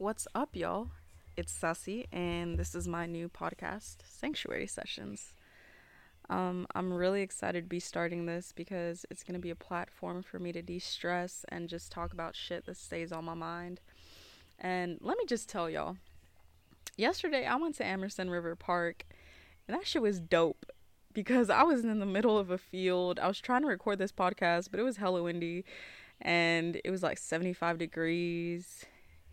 What's up, y'all? It's Sassy, and this is my new podcast, Sanctuary Sessions. Um, I'm really excited to be starting this because it's going to be a platform for me to de stress and just talk about shit that stays on my mind. And let me just tell y'all yesterday I went to Amerson River Park, and that shit was dope because I was in the middle of a field. I was trying to record this podcast, but it was hella windy and it was like 75 degrees.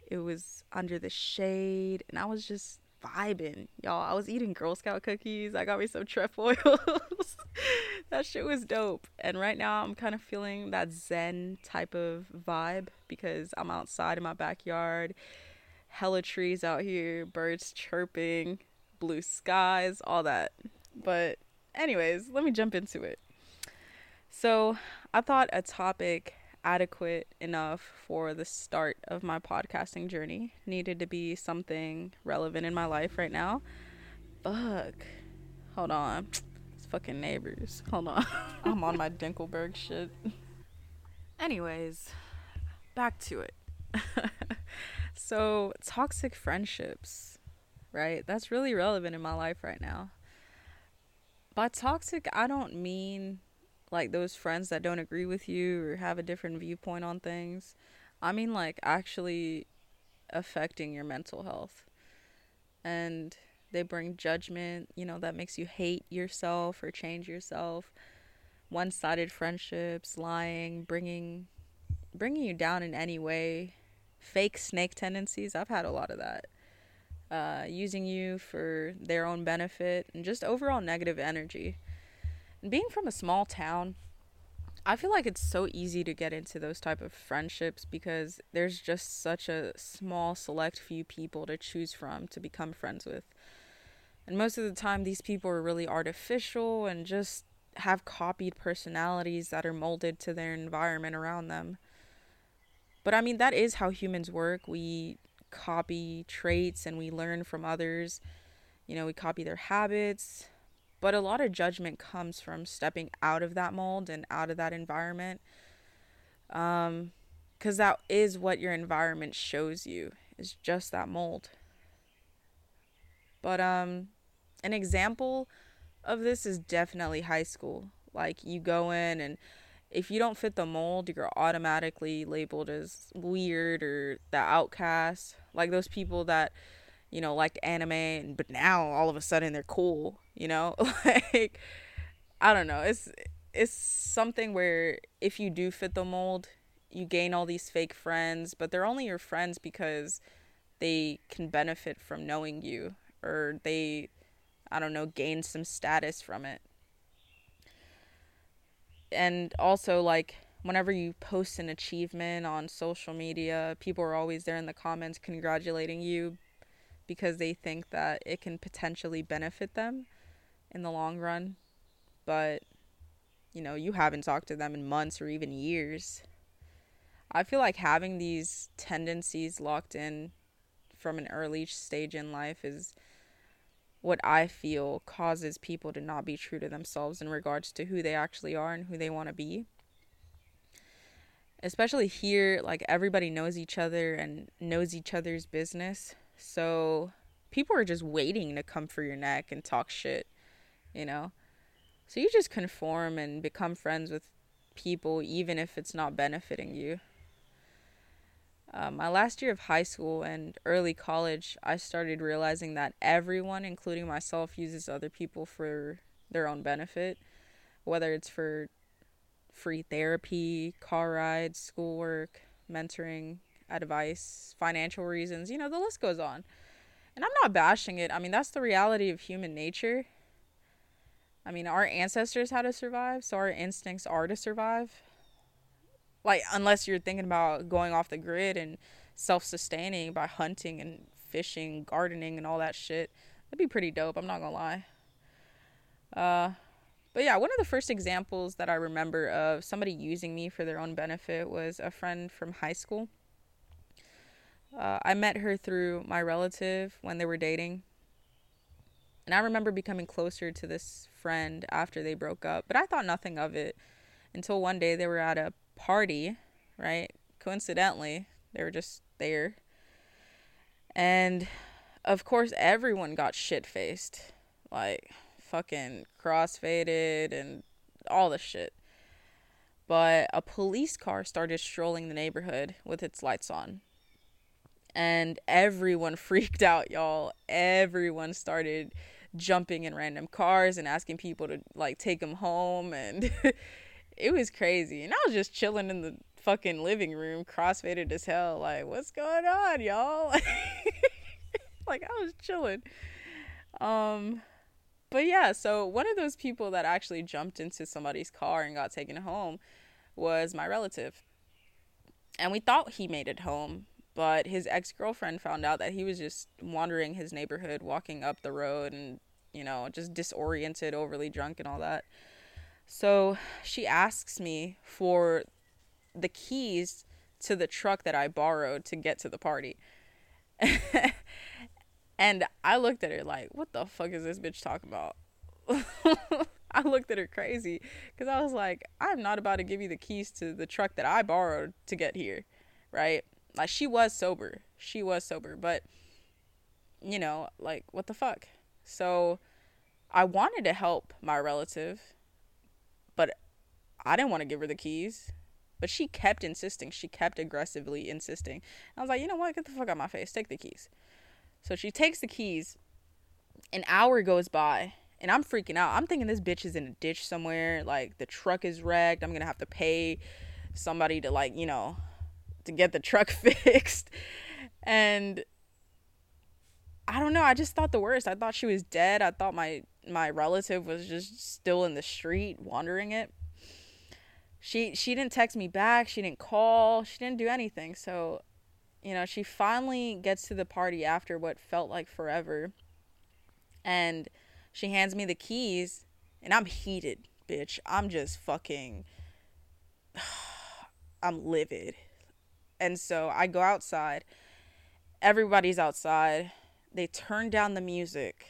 It was under the shade, and I was just vibing, y'all. I was eating Girl Scout cookies. I got me some trefoils. that shit was dope. And right now, I'm kind of feeling that Zen type of vibe because I'm outside in my backyard. Hella trees out here, birds chirping, blue skies, all that. But, anyways, let me jump into it. So, I thought a topic adequate enough for the start of my podcasting journey. Needed to be something relevant in my life right now. Fuck. Hold on. It's fucking neighbors. Hold on. I'm on my Dinkleberg shit. Anyways, back to it. so, toxic friendships, right? That's really relevant in my life right now. By toxic, I don't mean like those friends that don't agree with you or have a different viewpoint on things. I mean like actually affecting your mental health. And they bring judgment, you know, that makes you hate yourself or change yourself. One-sided friendships, lying, bringing bringing you down in any way. Fake snake tendencies. I've had a lot of that. Uh, using you for their own benefit and just overall negative energy being from a small town, I feel like it's so easy to get into those type of friendships because there's just such a small select few people to choose from to become friends with. And most of the time these people are really artificial and just have copied personalities that are molded to their environment around them. But I mean that is how humans work. We copy traits and we learn from others. You know, we copy their habits, but a lot of judgment comes from stepping out of that mold and out of that environment. Um, because that is what your environment shows you is just that mold. But um, an example of this is definitely high school. Like you go in and if you don't fit the mold, you're automatically labeled as weird or the outcast. Like those people that you know, liked anime, and, but now all of a sudden they're cool, you know? like, I don't know. It's, it's something where if you do fit the mold, you gain all these fake friends, but they're only your friends because they can benefit from knowing you or they, I don't know, gain some status from it. And also, like, whenever you post an achievement on social media, people are always there in the comments congratulating you because they think that it can potentially benefit them in the long run. But, you know, you haven't talked to them in months or even years. I feel like having these tendencies locked in from an early stage in life is what I feel causes people to not be true to themselves in regards to who they actually are and who they want to be. Especially here, like everybody knows each other and knows each other's business. So people are just waiting to come for your neck and talk shit, you know? So you just conform and become friends with people even if it's not benefiting you. Uh, my last year of high school and early college, I started realizing that everyone, including myself, uses other people for their own benefit, whether it's for free therapy, car rides, schoolwork, mentoring, advice, financial reasons, you know, the list goes on. And I'm not bashing it. I mean, that's the reality of human nature. I mean, our ancestors had to survive, so our instincts are to survive. Like, unless you're thinking about going off the grid and self sustaining by hunting and fishing, gardening, and all that shit. That'd be pretty dope, I'm not gonna lie. Uh, but yeah, one of the first examples that I remember of somebody using me for their own benefit was a friend from high school. Uh, I met her through my relative when they were dating. And I remember becoming closer to this friend after they broke up, but I thought nothing of it until one day they were at a party, right? Coincidentally, they were just there. And of course, everyone got shit faced. Like, fucking crossfaded and all the shit. But a police car started strolling the neighborhood with its lights on. And everyone freaked out, y'all. Everyone started jumping in random cars and asking people to like take them home and it was crazy. And I was just chilling in the fucking living room, crossfaded as hell, like, what's going on, y'all? like I was chilling. Um but yeah, so one of those people that actually jumped into somebody's car and got taken home was my relative. And we thought he made it home, but his ex girlfriend found out that he was just wandering his neighborhood, walking up the road and, you know, just disoriented, overly drunk, and all that. So she asks me for the keys to the truck that I borrowed to get to the party. And I looked at her like, what the fuck is this bitch talking about? I looked at her crazy because I was like, I'm not about to give you the keys to the truck that I borrowed to get here, right? Like, she was sober. She was sober, but, you know, like, what the fuck? So I wanted to help my relative, but I didn't want to give her the keys. But she kept insisting. She kept aggressively insisting. I was like, you know what? Get the fuck out of my face. Take the keys. So she takes the keys. An hour goes by, and I'm freaking out. I'm thinking this bitch is in a ditch somewhere. Like the truck is wrecked. I'm gonna have to pay somebody to like you know to get the truck fixed. And I don't know. I just thought the worst. I thought she was dead. I thought my my relative was just still in the street wandering it. She she didn't text me back. She didn't call. She didn't do anything. So you know, she finally gets to the party after what felt like forever. And she hands me the keys, and I'm heated, bitch. I'm just fucking. I'm livid. And so I go outside. Everybody's outside. They turn down the music.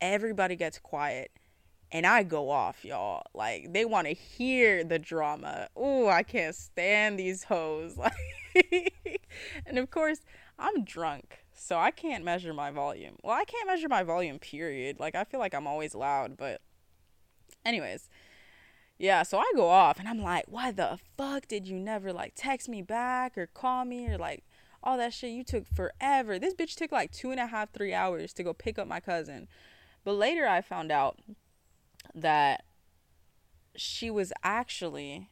Everybody gets quiet. And I go off, y'all. Like, they want to hear the drama. Ooh, I can't stand these hoes. And of course, I'm drunk, so I can't measure my volume. Well, I can't measure my volume, period. Like, I feel like I'm always loud, but. Anyways. Yeah, so I go off and I'm like, why the fuck did you never like text me back or call me or like all that shit? You took forever. This bitch took like two and a half, three hours to go pick up my cousin. But later I found out that she was actually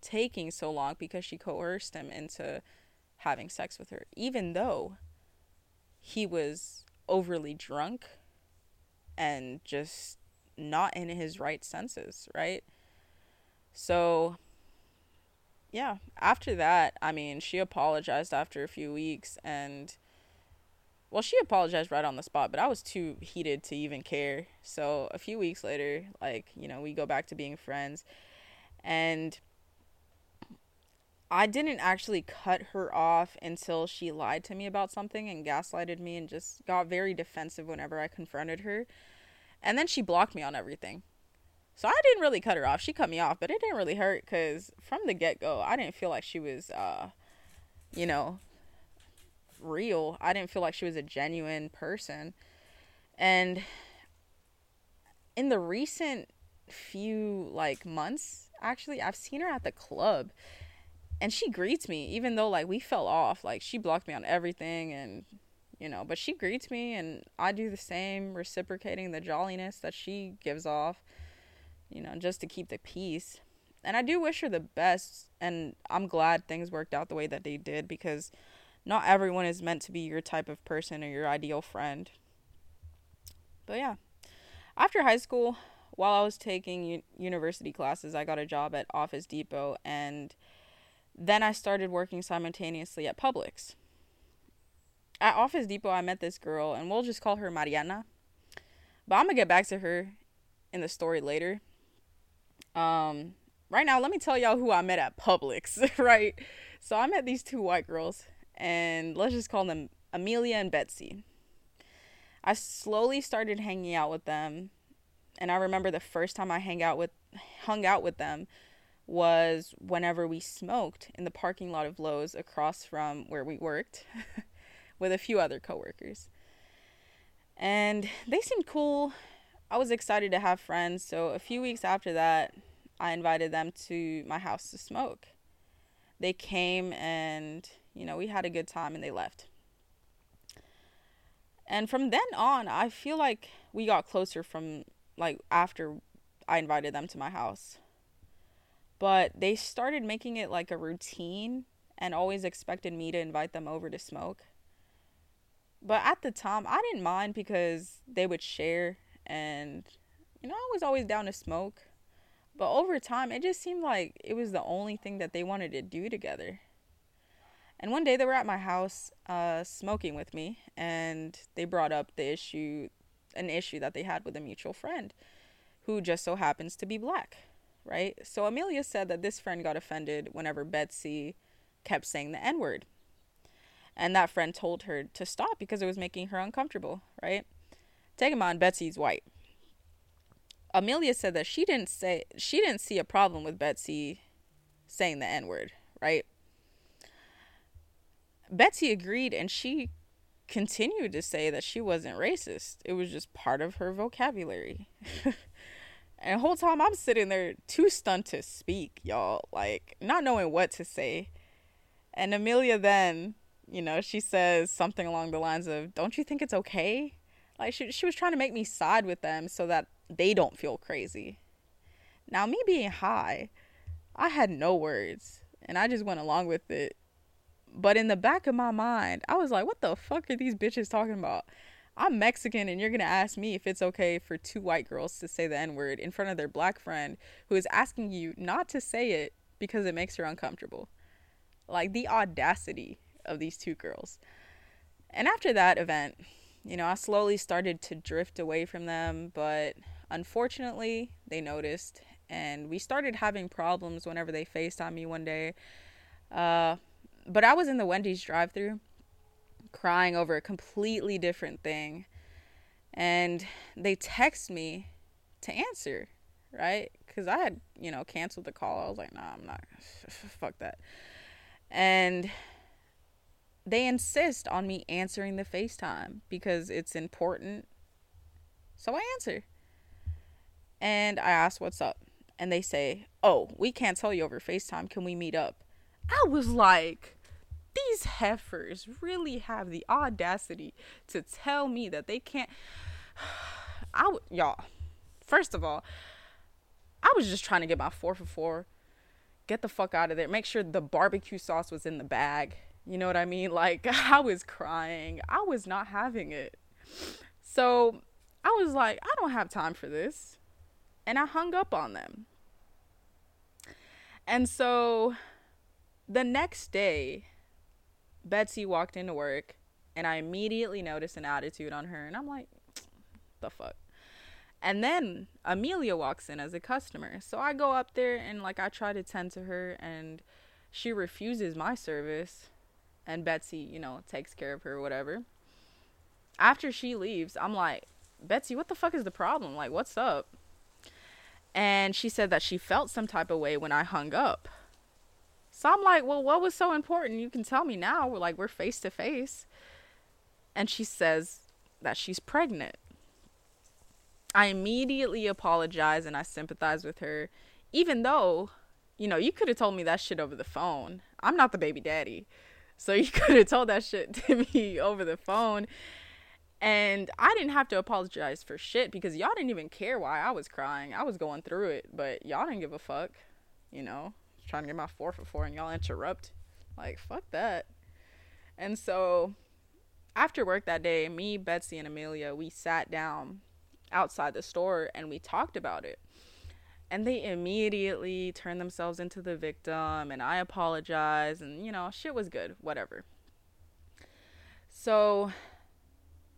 taking so long because she coerced him into having sex with her, even though he was overly drunk and just not in his right senses, right? So, yeah, after that, I mean, she apologized after a few weeks and well, she apologized right on the spot, but I was too heated to even care. So, a few weeks later, like, you know, we go back to being friends and I didn't actually cut her off until she lied to me about something and gaslighted me and just got very defensive whenever I confronted her. And then she blocked me on everything. So I didn't really cut her off. She cut me off, but it didn't really hurt because from the get go, I didn't feel like she was, uh, you know, real. I didn't feel like she was a genuine person. And in the recent few like months, actually, I've seen her at the club and she greets me even though like we fell off like she blocked me on everything and you know but she greets me and i do the same reciprocating the jolliness that she gives off you know just to keep the peace and i do wish her the best and i'm glad things worked out the way that they did because not everyone is meant to be your type of person or your ideal friend but yeah after high school while i was taking u- university classes i got a job at office depot and then I started working simultaneously at Publix. At Office Depot, I met this girl, and we'll just call her Mariana. But I'm gonna get back to her in the story later. Um, right now, let me tell y'all who I met at Publix, right? So I met these two white girls, and let's just call them Amelia and Betsy. I slowly started hanging out with them, and I remember the first time I hang out with hung out with them was whenever we smoked in the parking lot of Lowe's across from where we worked. with a few other coworkers. And they seemed cool. I was excited to have friends, so a few weeks after that, I invited them to my house to smoke. They came and, you know, we had a good time and they left. And from then on, I feel like we got closer from like after I invited them to my house. But they started making it like a routine and always expected me to invite them over to smoke. But at the time, I didn't mind because they would share and you know, I was always down to smoke. But over time, it just seemed like it was the only thing that they wanted to do together. And one day they were at my house uh, smoking with me, and they brought up the issue, an issue that they had with a mutual friend who just so happens to be black, right? So Amelia said that this friend got offended whenever Betsy kept saying the N word. And that friend told her to stop because it was making her uncomfortable, right? Take him on, Betsy's white. Amelia said that she didn't say she didn't see a problem with Betsy saying the N word, right? Betsy agreed and she continued to say that she wasn't racist. It was just part of her vocabulary. and the whole time I'm sitting there too stunned to speak, y'all, like not knowing what to say. And Amelia then, you know, she says something along the lines of, "Don't you think it's okay?" Like she she was trying to make me side with them so that they don't feel crazy. Now, me being high, I had no words and I just went along with it. But in the back of my mind, I was like, what the fuck are these bitches talking about? I'm Mexican and you're going to ask me if it's okay for two white girls to say the N word in front of their black friend who is asking you not to say it because it makes her uncomfortable. Like the audacity of these two girls. And after that event, you know, I slowly started to drift away from them, but unfortunately, they noticed and we started having problems whenever they FaceTime me one day. Uh, but I was in the Wendy's drive through crying over a completely different thing. And they text me to answer, right? Because I had, you know, canceled the call. I was like, nah, I'm not. Fuck that. And they insist on me answering the FaceTime because it's important. So I answer. And I ask what's up. And they say, Oh, we can't tell you over FaceTime. Can we meet up? I was like, These heifers really have the audacity to tell me that they can't. I, w- y'all, first of all, I was just trying to get my four for four, get the fuck out of there, make sure the barbecue sauce was in the bag you know what I mean? Like, I was crying. I was not having it. So I was like, I don't have time for this. And I hung up on them. And so the next day, Betsy walked into work and I immediately noticed an attitude on her. And I'm like, the fuck? And then Amelia walks in as a customer. So I go up there and like I try to tend to her and she refuses my service and Betsy, you know, takes care of her or whatever. After she leaves, I'm like, Betsy, what the fuck is the problem? Like, what's up? And she said that she felt some type of way when I hung up. So I'm like, well, what was so important? You can tell me now. We're like, we're face to face. And she says that she's pregnant. I immediately apologize and I sympathize with her, even though, you know, you could have told me that shit over the phone. I'm not the baby daddy. So you could have told that shit to me over the phone. And I didn't have to apologize for shit because y'all didn't even care why I was crying. I was going through it, but y'all didn't give a fuck. You know, trying to get my four for four and y'all interrupt. Like, fuck that. And so after work that day, me, Betsy, and Amelia, we sat down outside the store and we talked about it and they immediately turned themselves into the victim and I apologized, and you know shit was good whatever so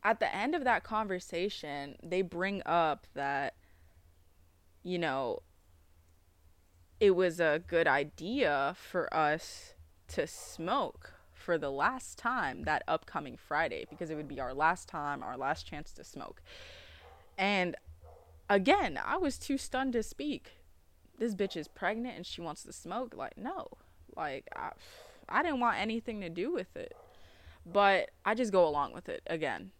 at the end of that conversation they bring up that you know it was a good idea for us to smoke for the last time that upcoming Friday because it would be our last time, our last chance to smoke. And again, I was too stunned to speak. This bitch is pregnant and she wants to smoke. Like, no. Like, I, I didn't want anything to do with it. But I just go along with it again,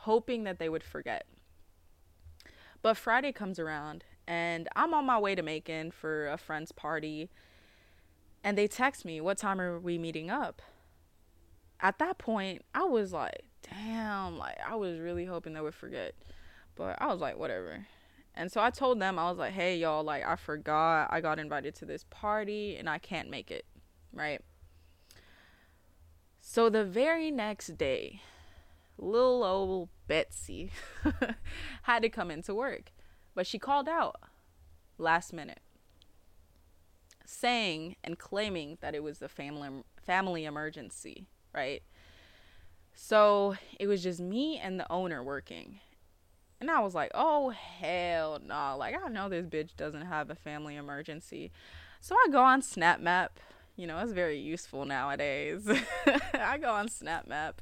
hoping that they would forget. But Friday comes around and I'm on my way to Macon for a friend's party. And they text me, What time are we meeting up? At that point, I was like, Damn, like I was really hoping they would forget. But I was like, Whatever. And so I told them, I was like, Hey, y'all, like I forgot I got invited to this party and I can't make it. Right. So the very next day, little old Betsy had to come into work, but she called out last minute, saying and claiming that it was a family family emergency, right? So it was just me and the owner working. And I was like, oh, hell no. Nah. Like, I know this bitch doesn't have a family emergency. So I go on SnapMap. You know, it's very useful nowadays. I go on SnapMap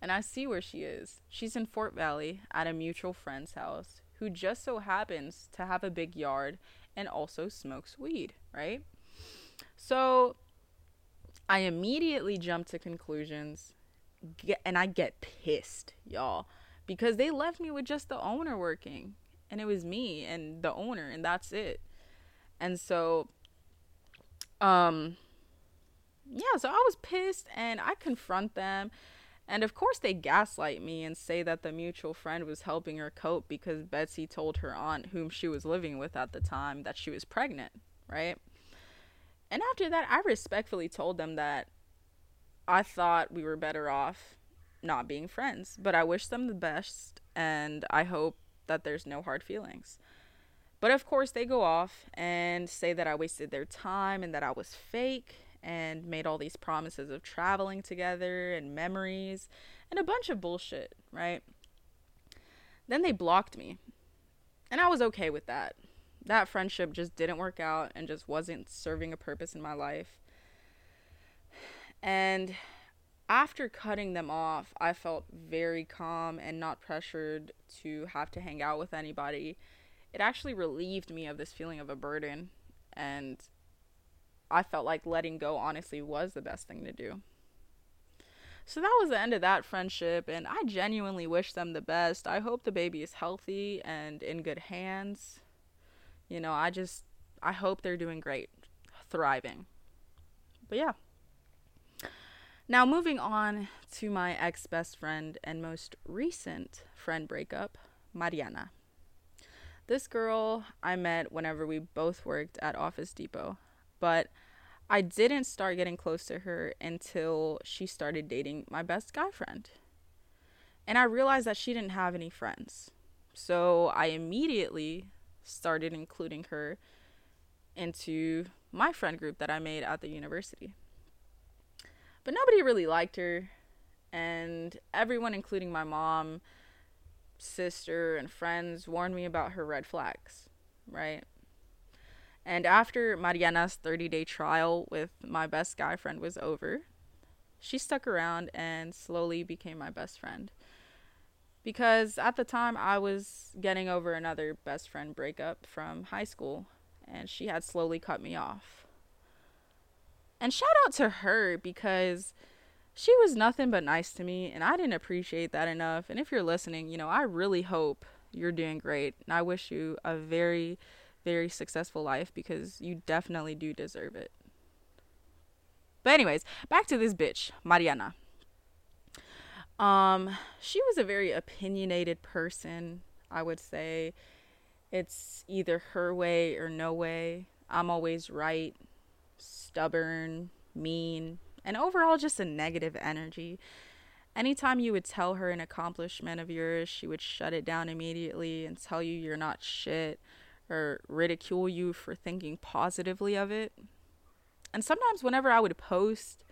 and I see where she is. She's in Fort Valley at a mutual friend's house who just so happens to have a big yard and also smokes weed, right? So I immediately jump to conclusions get, and I get pissed, y'all, because they left me with just the owner working and it was me and the owner and that's it. And so um yeah, so I was pissed and I confront them and of course, they gaslight me and say that the mutual friend was helping her cope because Betsy told her aunt, whom she was living with at the time, that she was pregnant, right? And after that, I respectfully told them that I thought we were better off not being friends, but I wish them the best and I hope that there's no hard feelings. But of course, they go off and say that I wasted their time and that I was fake and made all these promises of traveling together and memories and a bunch of bullshit, right? Then they blocked me. And I was okay with that. That friendship just didn't work out and just wasn't serving a purpose in my life. And after cutting them off, I felt very calm and not pressured to have to hang out with anybody. It actually relieved me of this feeling of a burden and I felt like letting go honestly was the best thing to do. So that was the end of that friendship, and I genuinely wish them the best. I hope the baby is healthy and in good hands. You know, I just, I hope they're doing great, thriving. But yeah. Now, moving on to my ex best friend and most recent friend breakup, Mariana. This girl I met whenever we both worked at Office Depot, but I didn't start getting close to her until she started dating my best guy friend. And I realized that she didn't have any friends. So I immediately started including her into my friend group that I made at the university. But nobody really liked her, and everyone, including my mom, sister, and friends, warned me about her red flags, right? And after Mariana's 30 day trial with my best guy friend was over, she stuck around and slowly became my best friend. Because at the time, I was getting over another best friend breakup from high school, and she had slowly cut me off. And shout out to her because she was nothing but nice to me, and I didn't appreciate that enough. And if you're listening, you know, I really hope you're doing great, and I wish you a very very successful life because you definitely do deserve it. But anyways, back to this bitch, Mariana. Um, she was a very opinionated person, I would say. It's either her way or no way. I'm always right, stubborn, mean, and overall just a negative energy. Anytime you would tell her an accomplishment of yours, she would shut it down immediately and tell you you're not shit or ridicule you for thinking positively of it. And sometimes, whenever I would post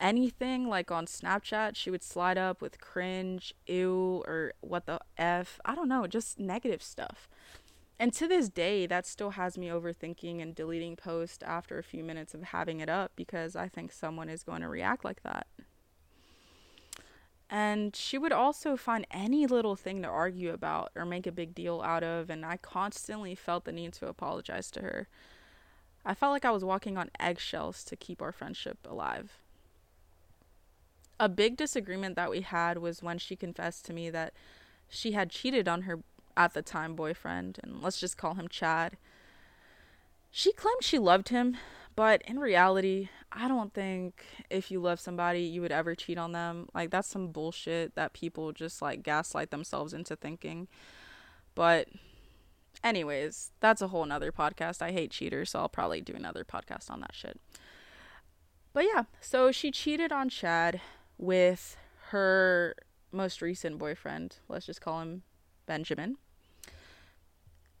anything like on Snapchat, she would slide up with cringe, ew, or what the F. I don't know, just negative stuff. And to this day, that still has me overthinking and deleting posts after a few minutes of having it up because I think someone is going to react like that. And she would also find any little thing to argue about or make a big deal out of, and I constantly felt the need to apologize to her. I felt like I was walking on eggshells to keep our friendship alive. a big disagreement that we had was when she confessed to me that she had cheated on her at the time boyfriend, and let's just call him Chad. She claimed she loved him, but in reality, I don't think if you love somebody, you would ever cheat on them. Like, that's some bullshit that people just like gaslight themselves into thinking. But, anyways, that's a whole nother podcast. I hate cheaters, so I'll probably do another podcast on that shit. But yeah, so she cheated on Chad with her most recent boyfriend. Let's just call him Benjamin.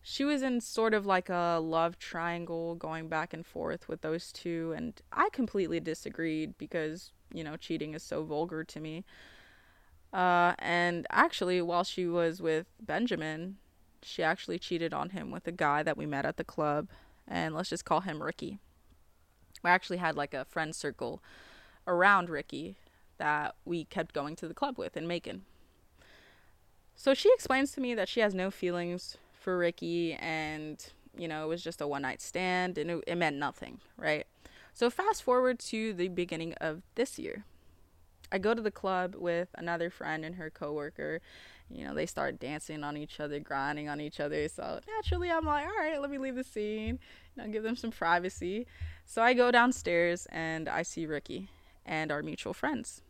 She was in sort of like a love triangle going back and forth with those two, and I completely disagreed because, you know, cheating is so vulgar to me. Uh, and actually, while she was with Benjamin, she actually cheated on him with a guy that we met at the club, and let's just call him Ricky. We actually had like a friend circle around Ricky that we kept going to the club with in Macon. So she explains to me that she has no feelings for Ricky and, you know, it was just a one night stand and it, it meant nothing, right? So fast forward to the beginning of this year. I go to the club with another friend and her coworker. You know, they start dancing on each other, grinding on each other. So naturally, I'm like, all right, let me leave the scene, know, give them some privacy. So I go downstairs and I see Ricky and our mutual friends.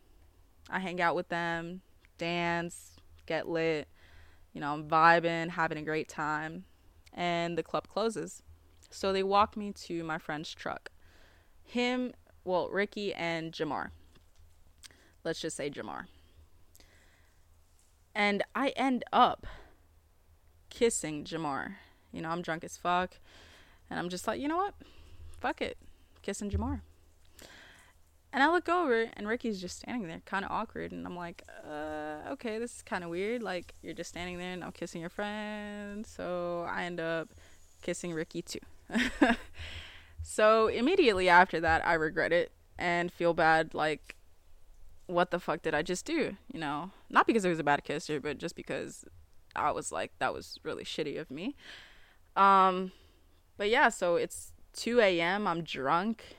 I hang out with them, dance, get lit. You know, I'm vibing, having a great time. And the club closes. So they walk me to my friend's truck. Him, well, Ricky and Jamar. Let's just say Jamar. And I end up kissing Jamar. You know, I'm drunk as fuck. And I'm just like, you know what? Fuck it. Kissing Jamar. And I look over and Ricky's just standing there, kind of awkward. And I'm like, uh, okay, this is kind of weird. Like, you're just standing there and I'm kissing your friend. So I end up kissing Ricky too. so immediately after that, I regret it and feel bad. Like, what the fuck did I just do? You know, not because it was a bad kisser, but just because I was like, that was really shitty of me. Um, but yeah, so it's 2 a.m. I'm drunk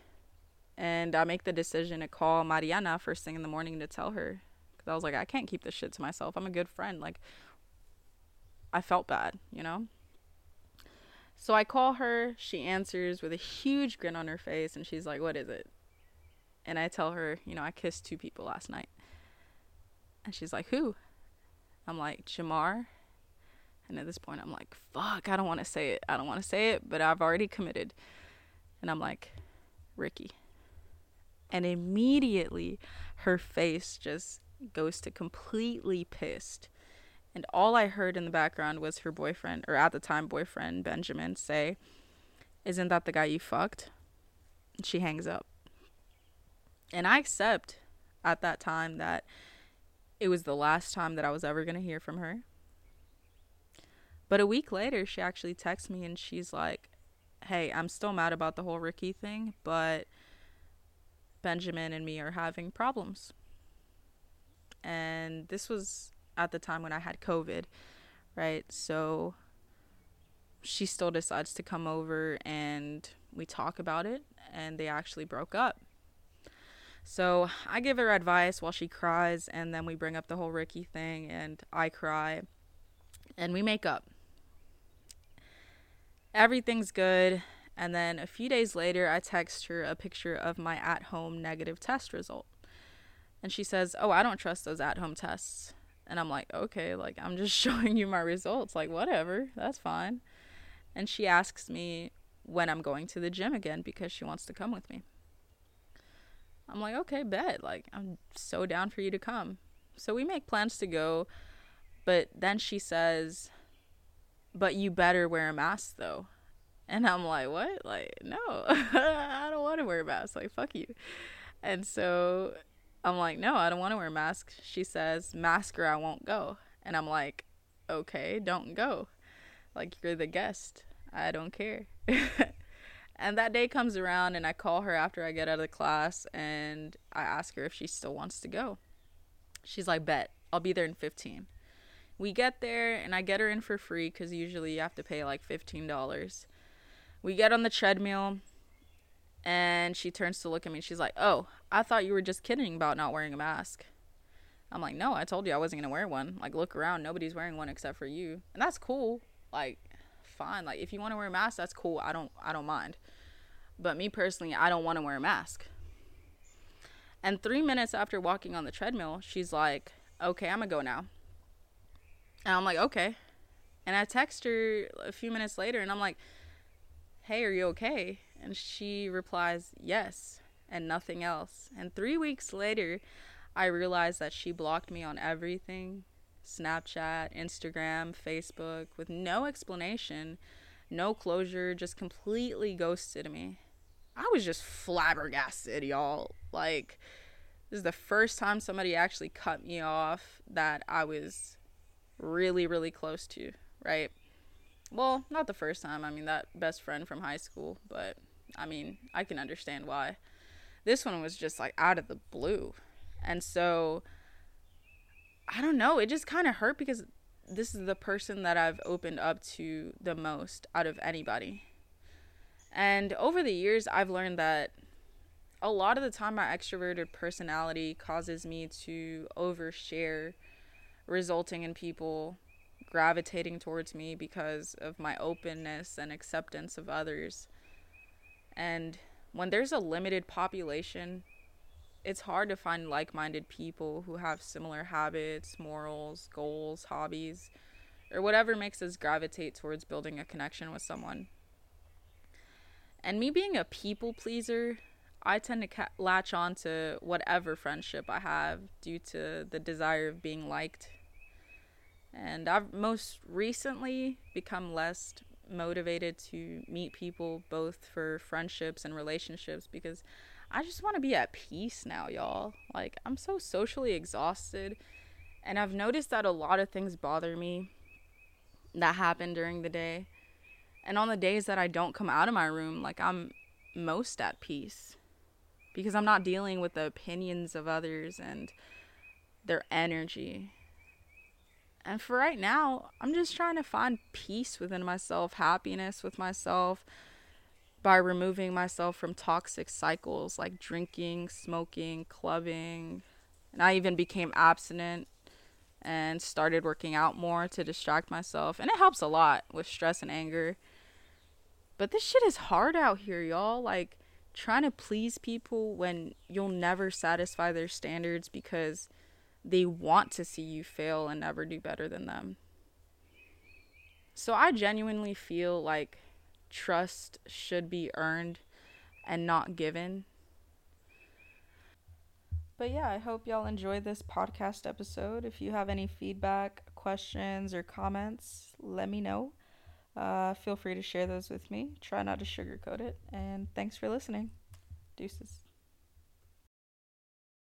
and I make the decision to call Mariana first thing in the morning to tell her because I was like, I can't keep this shit to myself. I'm a good friend. Like, I felt bad, you know? So I call her. She answers with a huge grin on her face, and she's like, What is it? And I tell her, You know, I kissed two people last night. And she's like, Who? I'm like, Jamar. And at this point, I'm like, Fuck, I don't want to say it. I don't want to say it, but I've already committed. And I'm like, Ricky. And immediately her face just goes to completely pissed. And all I heard in the background was her boyfriend, or at the time boyfriend, Benjamin, say, Isn't that the guy you fucked? And she hangs up. And I accept at that time that it was the last time that I was ever going to hear from her. But a week later, she actually texts me and she's like, Hey, I'm still mad about the whole Ricky thing, but Benjamin and me are having problems. And this was at the time when I had COVID, right? So she still decides to come over and we talk about it, and they actually broke up. So I give her advice while she cries, and then we bring up the whole Ricky thing, and I cry, and we make up. Everything's good. And then a few days later, I text her a picture of my at home negative test result. And she says, Oh, I don't trust those at home tests. And I'm like, Okay, like, I'm just showing you my results. Like, whatever, that's fine. And she asks me when I'm going to the gym again because she wants to come with me. I'm like, Okay, bet. Like, I'm so down for you to come. So we make plans to go. But then she says, But you better wear a mask though. And I'm like, what? Like, no, I don't want to wear a mask. Like, fuck you. And so I'm like, no, I don't want to wear a mask. She says, mask or I won't go. And I'm like, okay, don't go. Like, you're the guest. I don't care. and that day comes around, and I call her after I get out of the class and I ask her if she still wants to go. She's like, bet. I'll be there in 15. We get there, and I get her in for free because usually you have to pay like $15 we get on the treadmill And she turns to look at me. She's like, Oh, I thought you were just kidding about not wearing a mask. I'm like, No, I told you I wasn't going to wear one. Like, look around. Nobody's wearing one except for you. And that's cool. Like, fine. Like, if you want to wear a mask, that's cool. I don't, I don't mind. But me personally, I don't want to wear a mask. And three minutes after walking on the treadmill, she's like, Okay, I'm going to go now. And I'm like, Okay. And I text her a few minutes later and I'm like, Hey, are you okay? And she replies, Yes, and nothing else. And three weeks later, I realized that she blocked me on everything Snapchat, Instagram, Facebook with no explanation, no closure, just completely ghosted me. I was just flabbergasted, y'all. Like, this is the first time somebody actually cut me off that I was really, really close to, right? Well, not the first time. I mean, that best friend from high school, but I mean, I can understand why. This one was just like out of the blue. And so I don't know, it just kind of hurt because this is the person that I've opened up to the most out of anybody. And over the years, I've learned that a lot of the time my extroverted personality causes me to overshare, resulting in people gravitating towards me because of my openness and acceptance of others. And when there's a limited population, it's hard to find like minded people who have similar habits, morals, goals, hobbies, or whatever makes us gravitate towards building a connection with someone. And me being a people pleaser, I tend to ca- latch on to whatever friendship I have due to the desire of being liked and I've most recently become less motivated to meet people both for friendships and relationships because I just want to be at peace now, y'all. Like, I'm so socially exhausted. And I've noticed that a lot of things bother me that happen during the day. And on the days that I don't come out of my room, like, I'm most at peace because I'm not dealing with the opinions of others and their energy. And for right now, I'm just trying to find peace within myself, happiness with myself by removing myself from toxic cycles like drinking, smoking, clubbing. And I even became abstinent and started working out more to distract myself. And it helps a lot with stress and anger. But this shit is hard out here, y'all. Like trying to please people when you'll never satisfy their standards because they want to see you fail and never do better than them. So I genuinely feel like trust should be earned and not given. But yeah, I hope y'all enjoyed this podcast episode. If you have any feedback, questions, or comments, let me know. Uh, feel free to share those with me. Try not to sugarcoat it. And thanks for listening. Deuces.